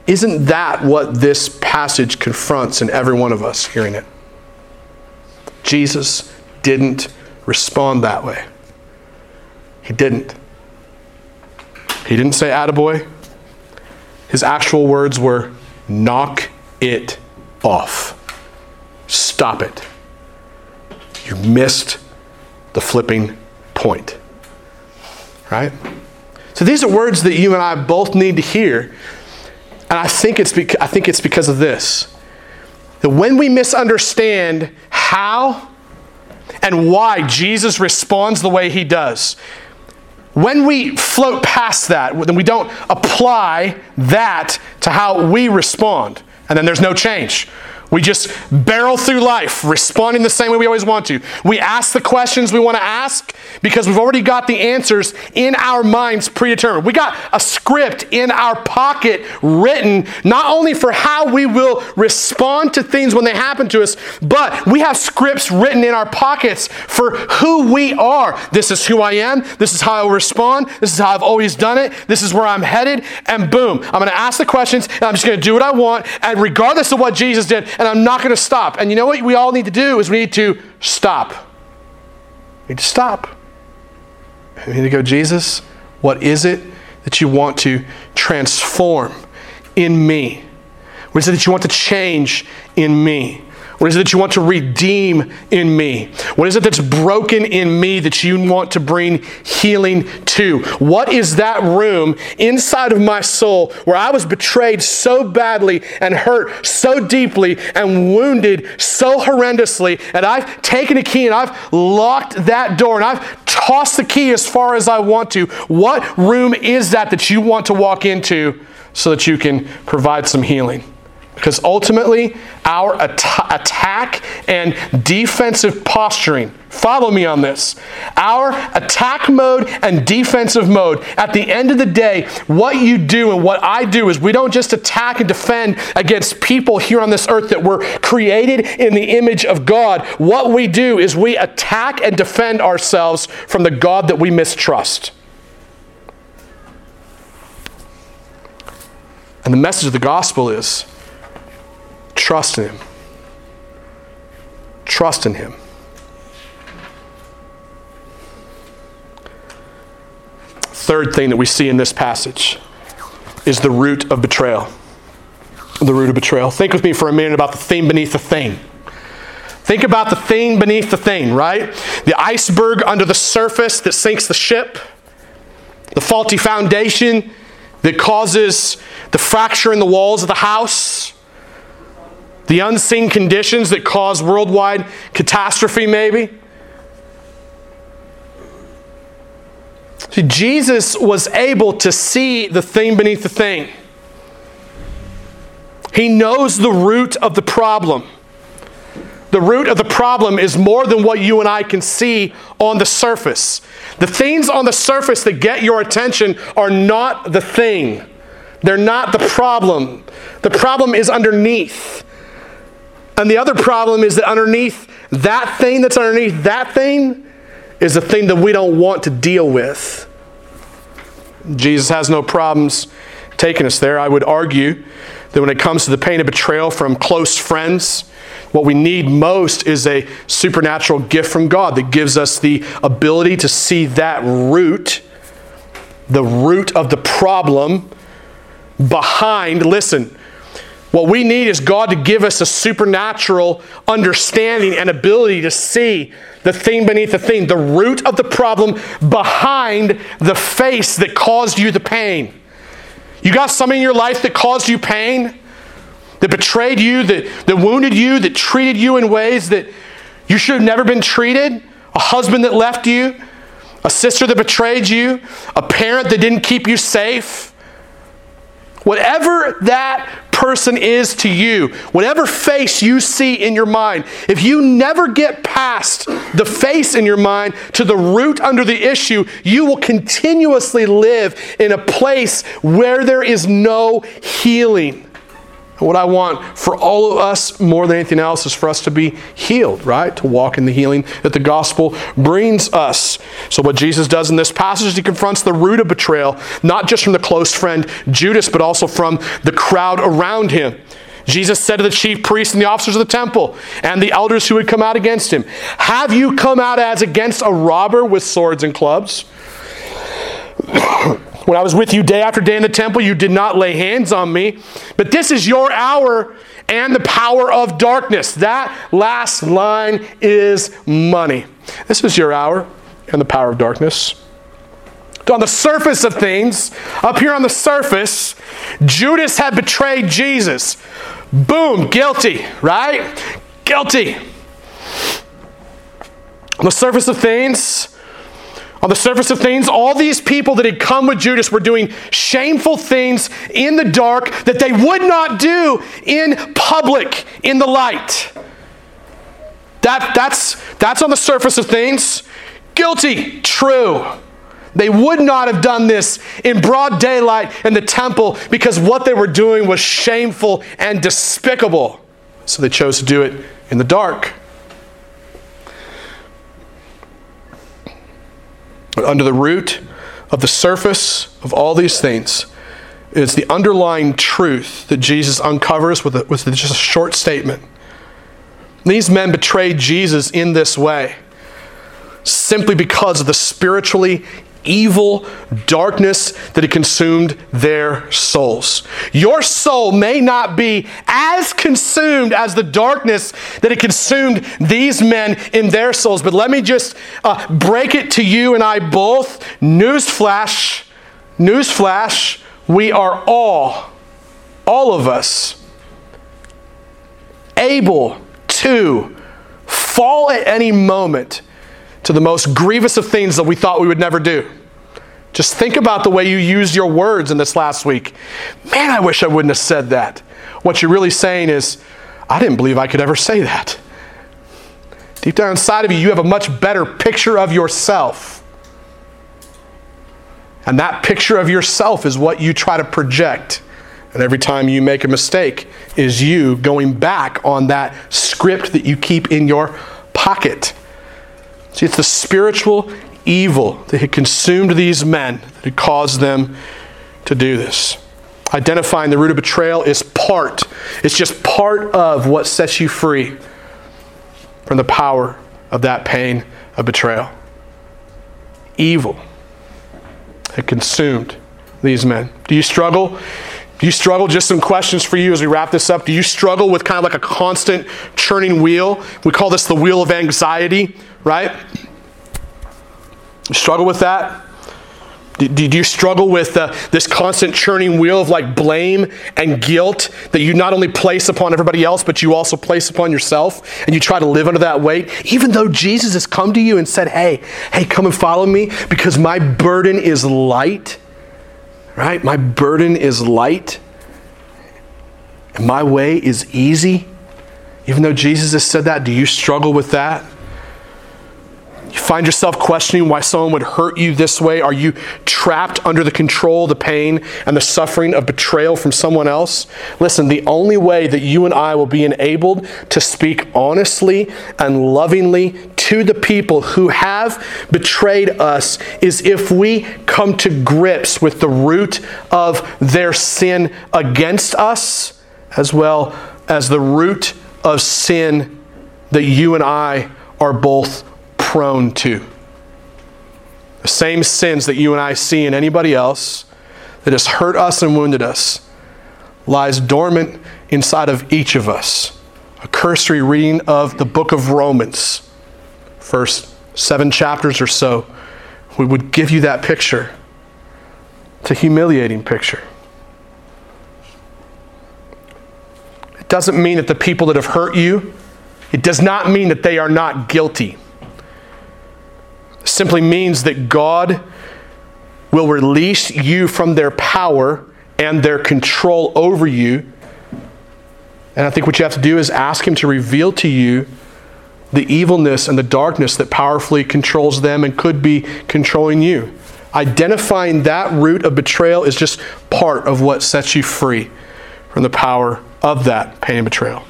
Isn't that what this passage confronts in every one of us hearing it? Jesus didn't respond that way. He didn't. He didn't say, attaboy. His actual words were, knock it off. Stop it. You missed the flipping point. Right? So these are words that you and I both need to hear. And I think it's, I think it's because of this. That when we misunderstand how and why Jesus responds the way he does, when we float past that, then we don't apply that to how we respond. And then there's no change. We just barrel through life, responding the same way we always want to. We ask the questions we want to ask because we've already got the answers in our minds predetermined. We got a script in our pocket written not only for how we will respond to things when they happen to us, but we have scripts written in our pockets for who we are. This is who I am. This is how I will respond. This is how I've always done it. This is where I'm headed. And boom, I'm going to ask the questions and I'm just going to do what I want. And regardless of what Jesus did, and I'm not going to stop. And you know what we all need to do is we need to stop. We need to stop. We need to go, Jesus, what is it that you want to transform in me? What is it that you want to change in me? What is it that you want to redeem in me? What is it that's broken in me that you want to bring healing to? What is that room inside of my soul where I was betrayed so badly and hurt so deeply and wounded so horrendously, and I've taken a key and I've locked that door and I've tossed the key as far as I want to? What room is that that you want to walk into so that you can provide some healing? Because ultimately, our at- attack and defensive posturing, follow me on this, our attack mode and defensive mode, at the end of the day, what you do and what I do is we don't just attack and defend against people here on this earth that were created in the image of God. What we do is we attack and defend ourselves from the God that we mistrust. And the message of the gospel is Trust in Him. Trust in Him. Third thing that we see in this passage is the root of betrayal. The root of betrayal. Think with me for a minute about the thing beneath the thing. Think about the thing beneath the thing, right? The iceberg under the surface that sinks the ship, the faulty foundation that causes the fracture in the walls of the house, the unseen conditions that cause worldwide catastrophe, maybe. See, Jesus was able to see the thing beneath the thing. He knows the root of the problem. the root of the problem is more than what you and I can see on the surface. The things on the surface that get your attention are not the thing, they're not the problem. The problem is underneath. And the other problem is that underneath that thing that's underneath that thing is the thing that we don't want to deal with. Jesus has no problems taking us there. I would argue that when it comes to the pain of betrayal from close friends, what we need most is a supernatural gift from God that gives us the ability to see that root, the root of the problem behind. Listen, what we need is God to give us a supernatural understanding and ability to see the thing beneath the thing, the root of the problem behind the face that caused you the pain. You got something in your life that caused you pain? that betrayed you, that, that wounded you, that treated you in ways that you should have never been treated, a husband that left you, a sister that betrayed you, a parent that didn't keep you safe. Whatever that person is to you, whatever face you see in your mind, if you never get past the face in your mind to the root under the issue, you will continuously live in a place where there is no healing. And what I want for all of us more than anything else is for us to be healed, right? To walk in the healing that the gospel brings us. So, what Jesus does in this passage is he confronts the root of betrayal, not just from the close friend Judas, but also from the crowd around him. Jesus said to the chief priests and the officers of the temple and the elders who had come out against him, Have you come out as against a robber with swords and clubs? When I was with you day after day in the temple, you did not lay hands on me. But this is your hour and the power of darkness. That last line is money. This is your hour and the power of darkness. On the surface of things, up here on the surface, Judas had betrayed Jesus. Boom, guilty, right? Guilty. On the surface of things, on the surface of things, all these people that had come with Judas were doing shameful things in the dark that they would not do in public, in the light. That, that's, that's on the surface of things. Guilty, true. They would not have done this in broad daylight in the temple because what they were doing was shameful and despicable. So they chose to do it in the dark. But under the root of the surface of all these things is the underlying truth that Jesus uncovers with, a, with just a short statement. These men betrayed Jesus in this way simply because of the spiritually evil darkness that had consumed their souls. Your soul may not be as consumed as the darkness that had consumed these men in their souls, but let me just uh, break it to you and I both. Newsflash, newsflash, we are all, all of us, able to fall at any moment to the most grievous of things that we thought we would never do. Just think about the way you used your words in this last week. Man, I wish I wouldn't have said that. What you're really saying is, I didn't believe I could ever say that. Deep down inside of you, you have a much better picture of yourself. And that picture of yourself is what you try to project. And every time you make a mistake, is you going back on that script that you keep in your pocket. See, it's the spiritual evil that had consumed these men that had caused them to do this. Identifying the root of betrayal is part, it's just part of what sets you free from the power of that pain of betrayal. Evil had consumed these men. Do you struggle? Do you struggle? Just some questions for you as we wrap this up. Do you struggle with kind of like a constant churning wheel? We call this the wheel of anxiety, right? You struggle with that? Did you struggle with uh, this constant churning wheel of like blame and guilt that you not only place upon everybody else, but you also place upon yourself and you try to live under that weight? Even though Jesus has come to you and said, Hey, hey, come and follow me because my burden is light, right? My burden is light and my way is easy. Even though Jesus has said that, do you struggle with that? You find yourself questioning why someone would hurt you this way? Are you trapped under the control, the pain, and the suffering of betrayal from someone else? Listen, the only way that you and I will be enabled to speak honestly and lovingly to the people who have betrayed us is if we come to grips with the root of their sin against us, as well as the root of sin that you and I are both prone to. The same sins that you and I see in anybody else that has hurt us and wounded us lies dormant inside of each of us. A cursory reading of the book of Romans, first seven chapters or so, we would give you that picture. It's a humiliating picture. It doesn't mean that the people that have hurt you, it does not mean that they are not guilty simply means that God will release you from their power and their control over you. And I think what you have to do is ask Him to reveal to you the evilness and the darkness that powerfully controls them and could be controlling you. Identifying that root of betrayal is just part of what sets you free from the power of that pain and betrayal.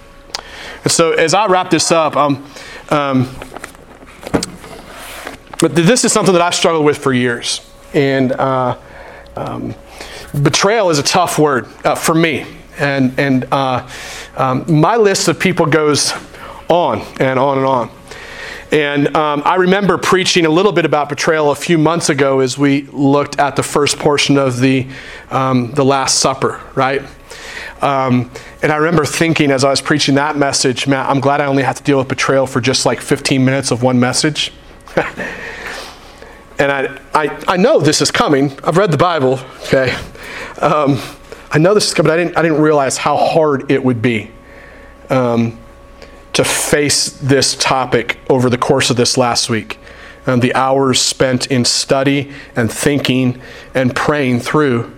And so, as I wrap this up, um, um, but this is something that I've struggled with for years. And uh, um, betrayal is a tough word uh, for me. And, and uh, um, my list of people goes on and on and on. And um, I remember preaching a little bit about betrayal a few months ago as we looked at the first portion of the, um, the Last Supper, right? Um, and I remember thinking as I was preaching that message, man, I'm glad I only had to deal with betrayal for just like 15 minutes of one message. <laughs> and I, I, I know this is coming. I've read the Bible, okay? Um, I know this is coming, but I didn't, I didn't realize how hard it would be um, to face this topic over the course of this last week. Um, the hours spent in study and thinking and praying through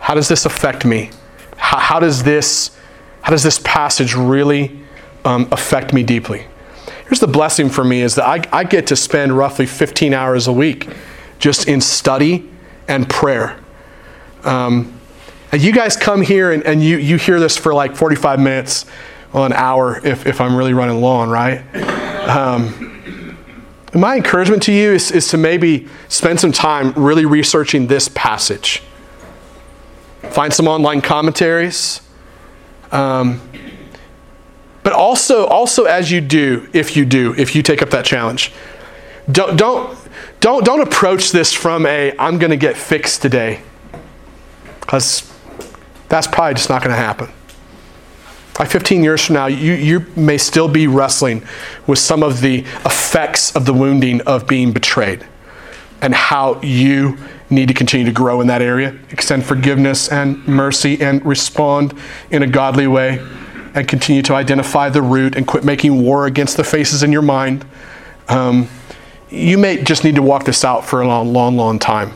how does this affect me? How, how does, this, how does this passage really um, affect me deeply? Here's the blessing for me is that I, I get to spend roughly 15 hours a week just in study and prayer. Um, and you guys come here and, and you, you hear this for like 45 minutes, well, an hour if, if I'm really running long, right? Um, my encouragement to you is, is to maybe spend some time really researching this passage. Find some online commentaries. Um, but also, also as you do, if you do, if you take up that challenge, don't, don't, don't, don't approach this from a, I'm going to get fixed today. Because that's probably just not going to happen. By 15 years from now, you, you may still be wrestling with some of the effects of the wounding of being betrayed and how you need to continue to grow in that area, extend forgiveness and mercy, and respond in a godly way and continue to identify the root and quit making war against the faces in your mind. Um, you may just need to walk this out for a long, long, long time.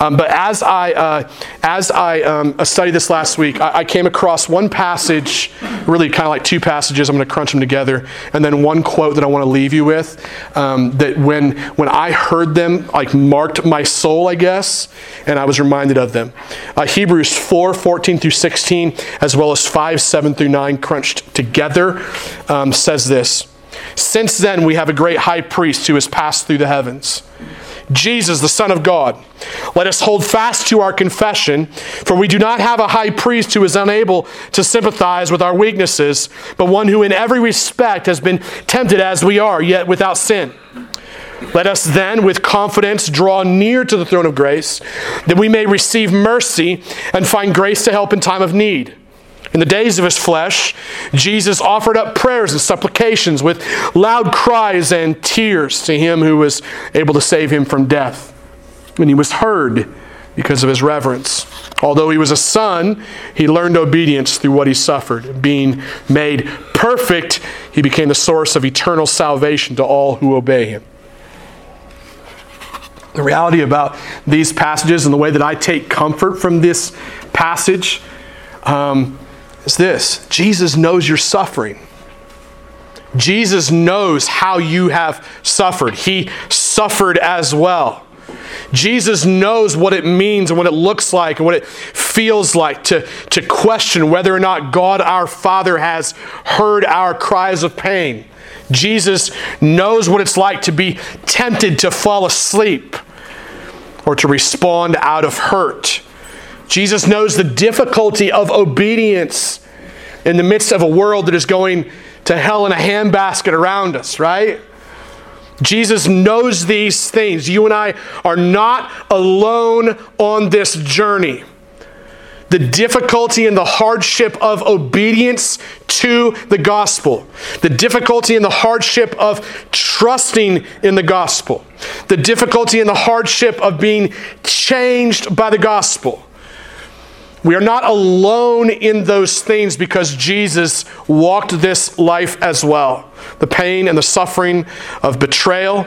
Um, but as I, uh, as I um, studied this last week, I, I, came across one passage, really kind of like two passages. I'm going to crunch them together, and then one quote that I want to leave you with. Um, that when when I heard them, like marked my soul, I guess, and I was reminded of them. Uh, Hebrews 4, 14 through 16, as well as 5, 7 through 9, crunched together, um, says this. Since then, we have a great high priest who has passed through the heavens Jesus, the Son of God. Let us hold fast to our confession, for we do not have a high priest who is unable to sympathize with our weaknesses, but one who in every respect has been tempted as we are, yet without sin. Let us then, with confidence, draw near to the throne of grace, that we may receive mercy and find grace to help in time of need. In the days of his flesh, Jesus offered up prayers and supplications with loud cries and tears to him who was able to save him from death. And he was heard because of his reverence. Although he was a son, he learned obedience through what he suffered. Being made perfect, he became the source of eternal salvation to all who obey him. The reality about these passages and the way that I take comfort from this passage um, is this Jesus knows you're suffering. Jesus knows how you have suffered. He suffered as well. Jesus knows what it means and what it looks like and what it feels like to, to question whether or not God our Father has heard our cries of pain. Jesus knows what it's like to be tempted to fall asleep or to respond out of hurt. Jesus knows the difficulty of obedience in the midst of a world that is going to hell in a handbasket around us, right? Jesus knows these things. You and I are not alone on this journey. The difficulty and the hardship of obedience to the gospel, the difficulty and the hardship of trusting in the gospel, the difficulty and the hardship of being changed by the gospel. We are not alone in those things because Jesus walked this life as well. The pain and the suffering of betrayal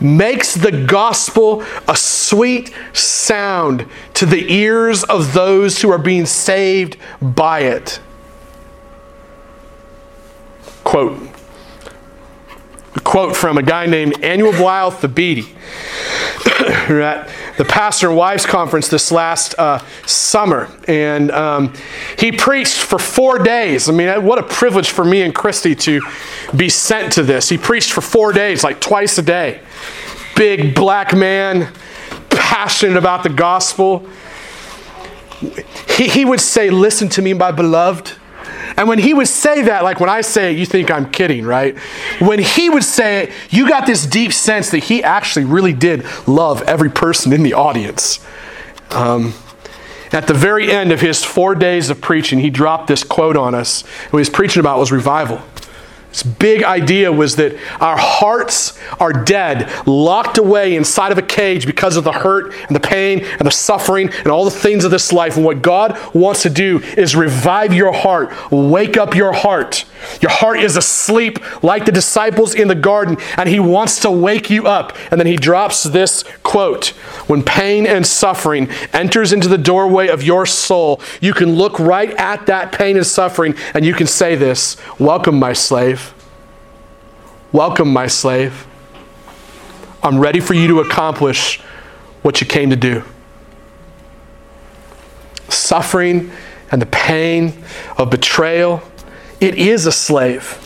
makes the gospel a sweet sound to the ears of those who are being saved by it. Quote. A quote from a guy named Anyabwile Thabiti. at the pastor and wives conference this last uh, summer, and um, he preached for four days. I mean, what a privilege for me and Christy to be sent to this. He preached for four days, like twice a day. Big black man, passionate about the gospel. He, he would say, Listen to me, my beloved. And when he would say that, like when I say it, you think I'm kidding, right? When he would say it, you got this deep sense that he actually really did love every person in the audience. Um, at the very end of his four days of preaching, he dropped this quote on us. What he was preaching about was revival. This big idea was that our hearts are dead, locked away inside of a cage because of the hurt and the pain and the suffering and all the things of this life. And what God wants to do is revive your heart, wake up your heart. Your heart is asleep like the disciples in the garden, and He wants to wake you up. And then He drops this quote When pain and suffering enters into the doorway of your soul, you can look right at that pain and suffering and you can say this Welcome, my slave. Welcome, my slave. I'm ready for you to accomplish what you came to do. Suffering and the pain of betrayal, it is a slave.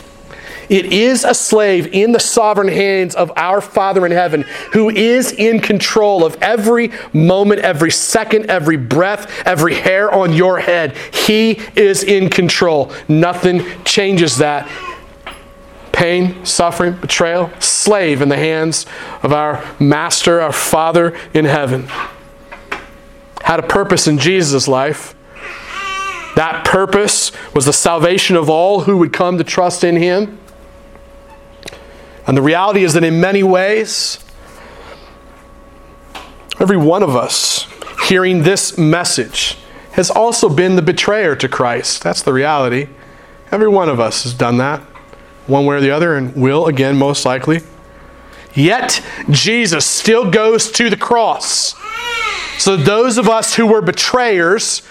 It is a slave in the sovereign hands of our Father in heaven who is in control of every moment, every second, every breath, every hair on your head. He is in control. Nothing changes that pain, suffering, betrayal, slave in the hands of our Master, our Father in heaven. Had a purpose in Jesus' life. That purpose was the salvation of all who would come to trust in Him. And the reality is that in many ways, every one of us hearing this message has also been the betrayer to Christ. That's the reality. Every one of us has done that one way or the other, and will again, most likely. Yet, Jesus still goes to the cross. So, those of us who were betrayers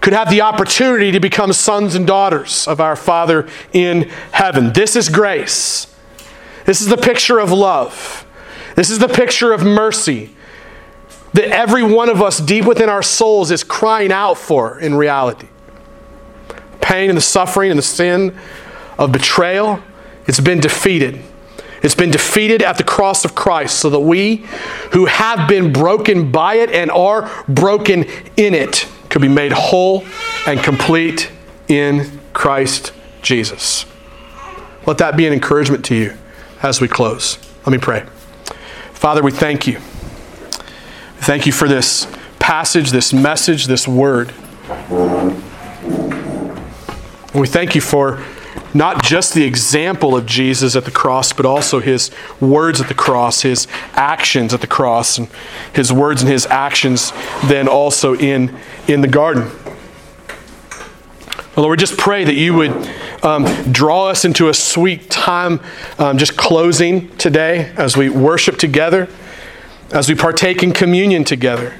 could have the opportunity to become sons and daughters of our Father in heaven. This is grace. This is the picture of love. This is the picture of mercy that every one of us deep within our souls is crying out for in reality. Pain and the suffering and the sin of betrayal, it's been defeated. It's been defeated at the cross of Christ so that we who have been broken by it and are broken in it could be made whole and complete in Christ Jesus. Let that be an encouragement to you as we close. Let me pray. Father, we thank you. Thank you for this passage, this message, this word. we thank you for not just the example of Jesus at the cross, but also his words at the cross, his actions at the cross, and his words and his actions then also in, in the garden. Lord, we just pray that you would um, draw us into a sweet time, um, just closing today as we worship together, as we partake in communion together.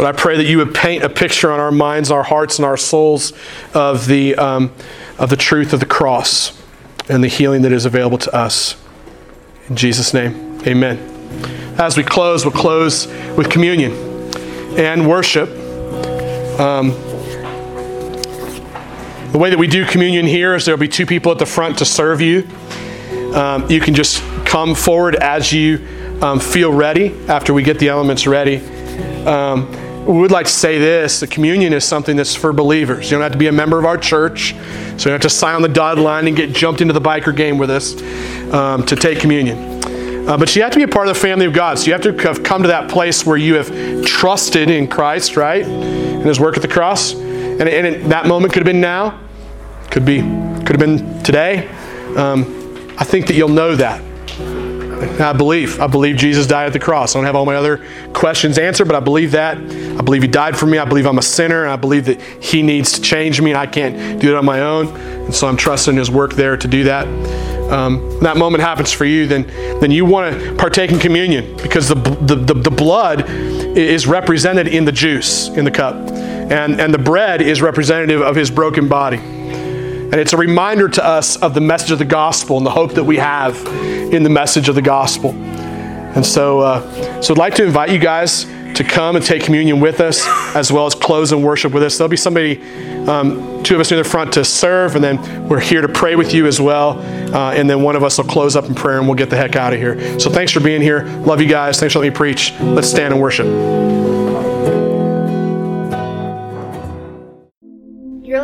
But I pray that you would paint a picture on our minds, our hearts, and our souls of the, um, of the truth of the cross and the healing that is available to us. In Jesus' name, amen. As we close, we'll close with communion and worship. Um, the way that we do communion here is there will be two people at the front to serve you. Um, you can just come forward as you um, feel ready after we get the elements ready. Um, we would like to say this the communion is something that's for believers. You don't have to be a member of our church, so you don't have to sign on the dotted line and get jumped into the biker game with us um, to take communion. Uh, but you have to be a part of the family of God. So you have to have come to that place where you have trusted in Christ, right? And his work at the cross. And, and it, that moment could have been now, could be, could have been today. Um, I think that you'll know that. I believe. I believe Jesus died at the cross. I don't have all my other questions answered, but I believe that. I believe He died for me. I believe I'm a sinner. And I believe that He needs to change me, and I can't do it on my own. And so I'm trusting His work there to do that. Um, that moment happens for you, then then you want to partake in communion because the, the, the, the blood is represented in the juice in the cup, and and the bread is representative of His broken body. And it's a reminder to us of the message of the gospel and the hope that we have in the message of the gospel. And so, uh, so I'd like to invite you guys to come and take communion with us, as well as close and worship with us. There'll be somebody, um, two of us near the front to serve, and then we're here to pray with you as well. Uh, and then one of us will close up in prayer, and we'll get the heck out of here. So thanks for being here. Love you guys. Thanks for letting me preach. Let's stand and worship.